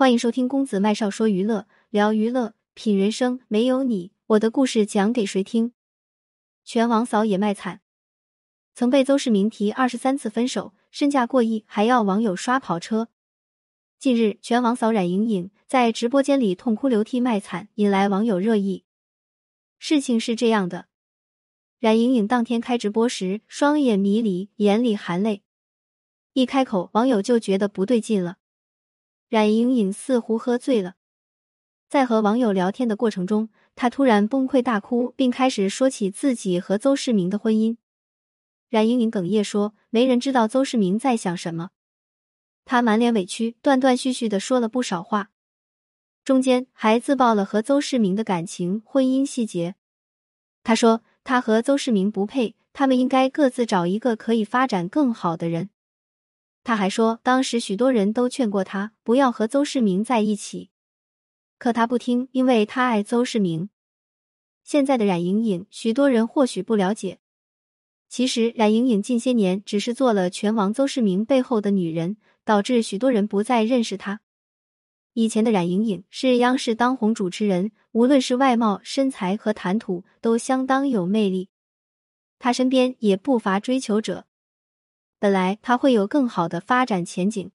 欢迎收听公子麦少说娱乐，聊娱乐，品人生。没有你，我的故事讲给谁听？全王嫂也卖惨，曾被邹市明提二十三次分手，身价过亿，还要网友刷跑车。近日，全网嫂冉莹莹在直播间里痛哭流涕卖惨，引来网友热议。事情是这样的，冉莹莹当天开直播时，双眼迷离，眼里含泪，一开口，网友就觉得不对劲了。冉莹莹似乎喝醉了，在和网友聊天的过程中，她突然崩溃大哭，并开始说起自己和邹市明的婚姻。冉莹莹哽咽说：“没人知道邹市明在想什么。”她满脸委屈，断断续续的说了不少话，中间还自曝了和邹市明的感情、婚姻细节。她说：“她和邹市明不配，他们应该各自找一个可以发展更好的人。”他还说，当时许多人都劝过他不要和邹市明在一起，可他不听，因为他爱邹市明。现在的冉莹莹，许多人或许不了解，其实冉莹莹近些年只是做了拳王邹市明背后的女人，导致许多人不再认识她。以前的冉莹莹是央视当红主持人，无论是外貌、身材和谈吐都相当有魅力，她身边也不乏追求者。本来他会有更好的发展前景，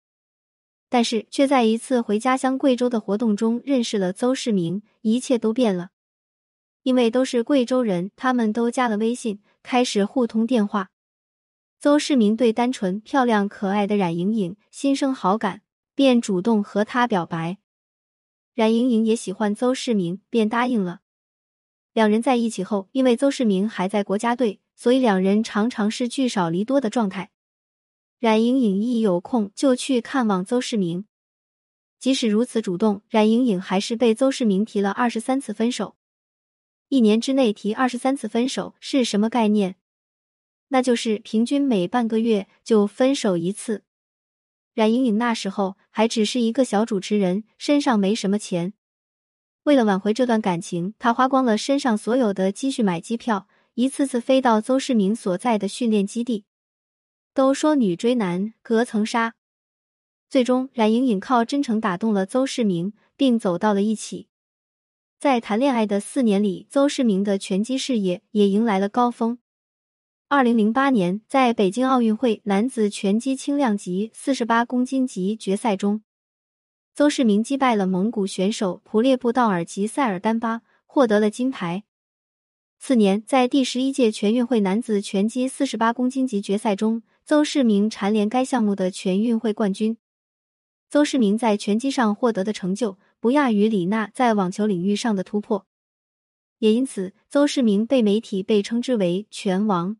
但是却在一次回家乡贵州的活动中认识了邹市明，一切都变了。因为都是贵州人，他们都加了微信，开始互通电话。邹市明对单纯、漂亮、可爱的冉莹莹心生好感，便主动和她表白。冉莹莹也喜欢邹市明，便答应了。两人在一起后，因为邹市明还在国家队，所以两人常常是聚少离多的状态。冉莹莹一有空就去看望邹市明，即使如此主动，冉莹莹还是被邹市明提了二十三次分手。一年之内提二十三次分手是什么概念？那就是平均每半个月就分手一次。冉莹莹那时候还只是一个小主持人，身上没什么钱，为了挽回这段感情，她花光了身上所有的积蓄买机票，一次次飞到邹市明所在的训练基地。都说女追男隔层纱，最终冉莹颖靠真诚打动了邹市明，并走到了一起。在谈恋爱的四年里，邹市明的拳击事业也迎来了高峰。二零零八年，在北京奥运会男子拳击轻量级四十八公斤级决赛中，邹市明击败了蒙古选手普列布道尔吉塞尔丹巴，获得了金牌。次年，在第十一届全运会男子拳击四十八公斤级决赛中，邹市明蝉联该项目的全运会冠军。邹市明在拳击上获得的成就不亚于李娜在网球领域上的突破，也因此邹市明被媒体被称之为“拳王”。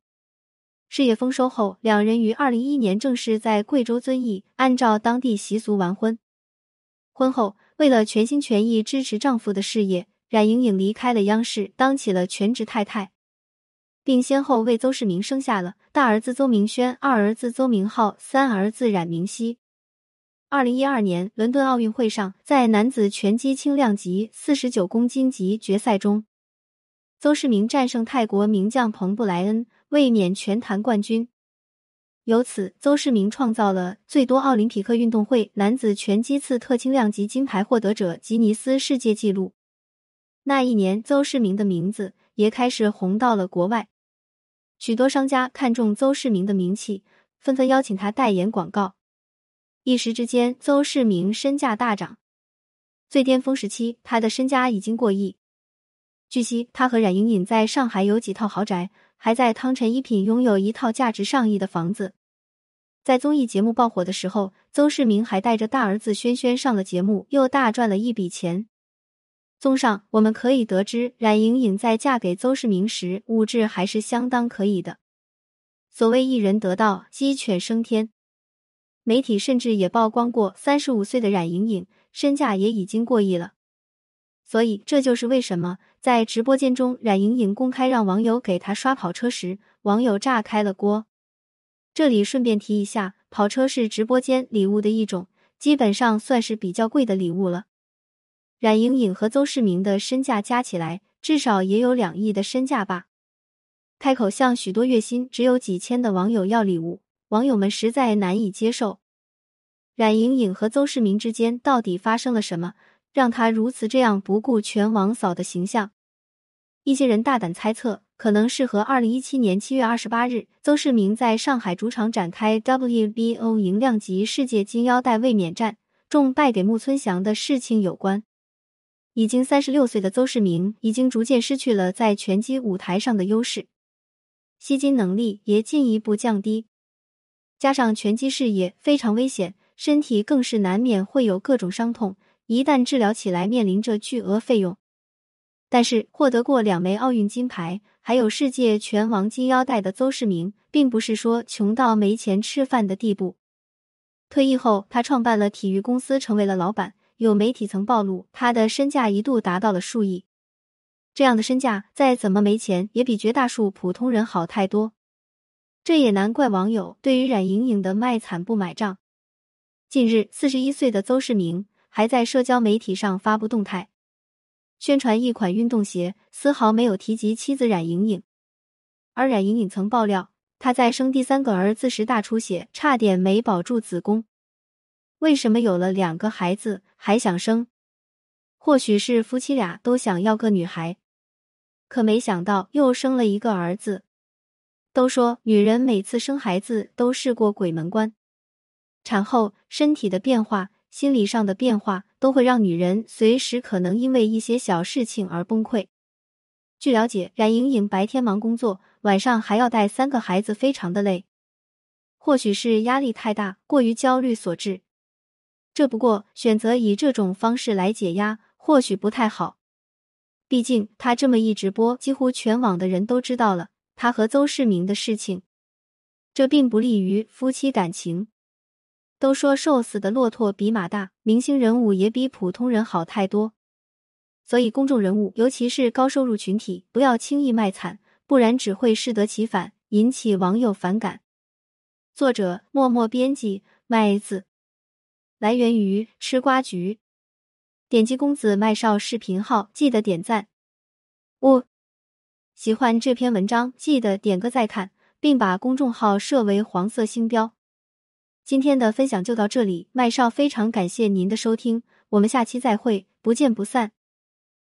事业丰收后，两人于二零一一年正式在贵州遵义按照当地习俗完婚。婚后，为了全心全意支持丈夫的事业。冉莹颖离开了央视，当起了全职太太，并先后为邹市明生下了大儿子邹明轩、二儿子邹明浩、三儿子冉明熙。二零一二年伦敦奥运会上，在男子拳击轻量级四十九公斤级决赛中，邹市明战胜泰国名将彭布莱恩，卫冕拳坛冠军。由此，邹市明创造了最多奥林匹克运动会男子拳击次特轻量级金牌获得者吉尼斯世界纪录。那一年，邹市明的名字也开始红到了国外，许多商家看中邹市明的名气，纷纷邀请他代言广告。一时之间，邹市明身价大涨，最巅峰时期，他的身家已经过亿。据悉，他和冉莹颖在上海有几套豪宅，还在汤臣一品拥有一套价值上亿的房子。在综艺节目爆火的时候，邹市明还带着大儿子轩轩上了节目，又大赚了一笔钱。综上，我们可以得知，冉莹莹在嫁给邹市明时，物质还是相当可以的。所谓一人得道，鸡犬升天。媒体甚至也曝光过，三十五岁的冉莹莹身价也已经过亿了。所以，这就是为什么在直播间中，冉莹莹公开让网友给她刷跑车时，网友炸开了锅。这里顺便提一下，跑车是直播间礼物的一种，基本上算是比较贵的礼物了。冉莹莹和邹市明的身价加起来至少也有两亿的身价吧？开口向许多月薪只有几千的网友要礼物，网友们实在难以接受。冉莹颖和邹市明之间到底发生了什么，让他如此这样不顾全王嫂的形象？一些人大胆猜测，可能是和二零一七年七月二十八日邹市明在上海主场展开 WBO 银量级世界金腰带卫冕战中败给木村翔的事情有关。已经三十六岁的邹市明已经逐渐失去了在拳击舞台上的优势，吸金能力也进一步降低，加上拳击事业非常危险，身体更是难免会有各种伤痛，一旦治疗起来面临着巨额费用。但是获得过两枚奥运金牌，还有世界拳王金腰带的邹市明，并不是说穷到没钱吃饭的地步。退役后，他创办了体育公司，成为了老板。有媒体曾暴露，他的身价一度达到了数亿。这样的身价，再怎么没钱，也比绝大数普通人好太多。这也难怪网友对于冉莹颖的卖惨不买账。近日，四十一岁的邹市明还在社交媒体上发布动态，宣传一款运动鞋，丝毫没有提及妻子冉莹颖。而冉莹颖曾爆料，她在生第三个儿子时大出血，差点没保住子宫。为什么有了两个孩子还想生？或许是夫妻俩都想要个女孩，可没想到又生了一个儿子。都说女人每次生孩子都是过鬼门关，产后身体的变化、心理上的变化，都会让女人随时可能因为一些小事情而崩溃。据了解，冉莹颖白天忙工作，晚上还要带三个孩子，非常的累。或许是压力太大、过于焦虑所致。这不过选择以这种方式来解压，或许不太好。毕竟他这么一直播，几乎全网的人都知道了他和邹市明的事情，这并不利于夫妻感情。都说瘦死的骆驼比马大，明星人物也比普通人好太多。所以公众人物，尤其是高收入群体，不要轻易卖惨，不然只会适得其反，引起网友反感。作者：默默编辑，麦子。来源于吃瓜局，点击公子麦少视频号，记得点赞。五，喜欢这篇文章，记得点个再看，并把公众号设为黄色星标。今天的分享就到这里，麦少非常感谢您的收听，我们下期再会，不见不散。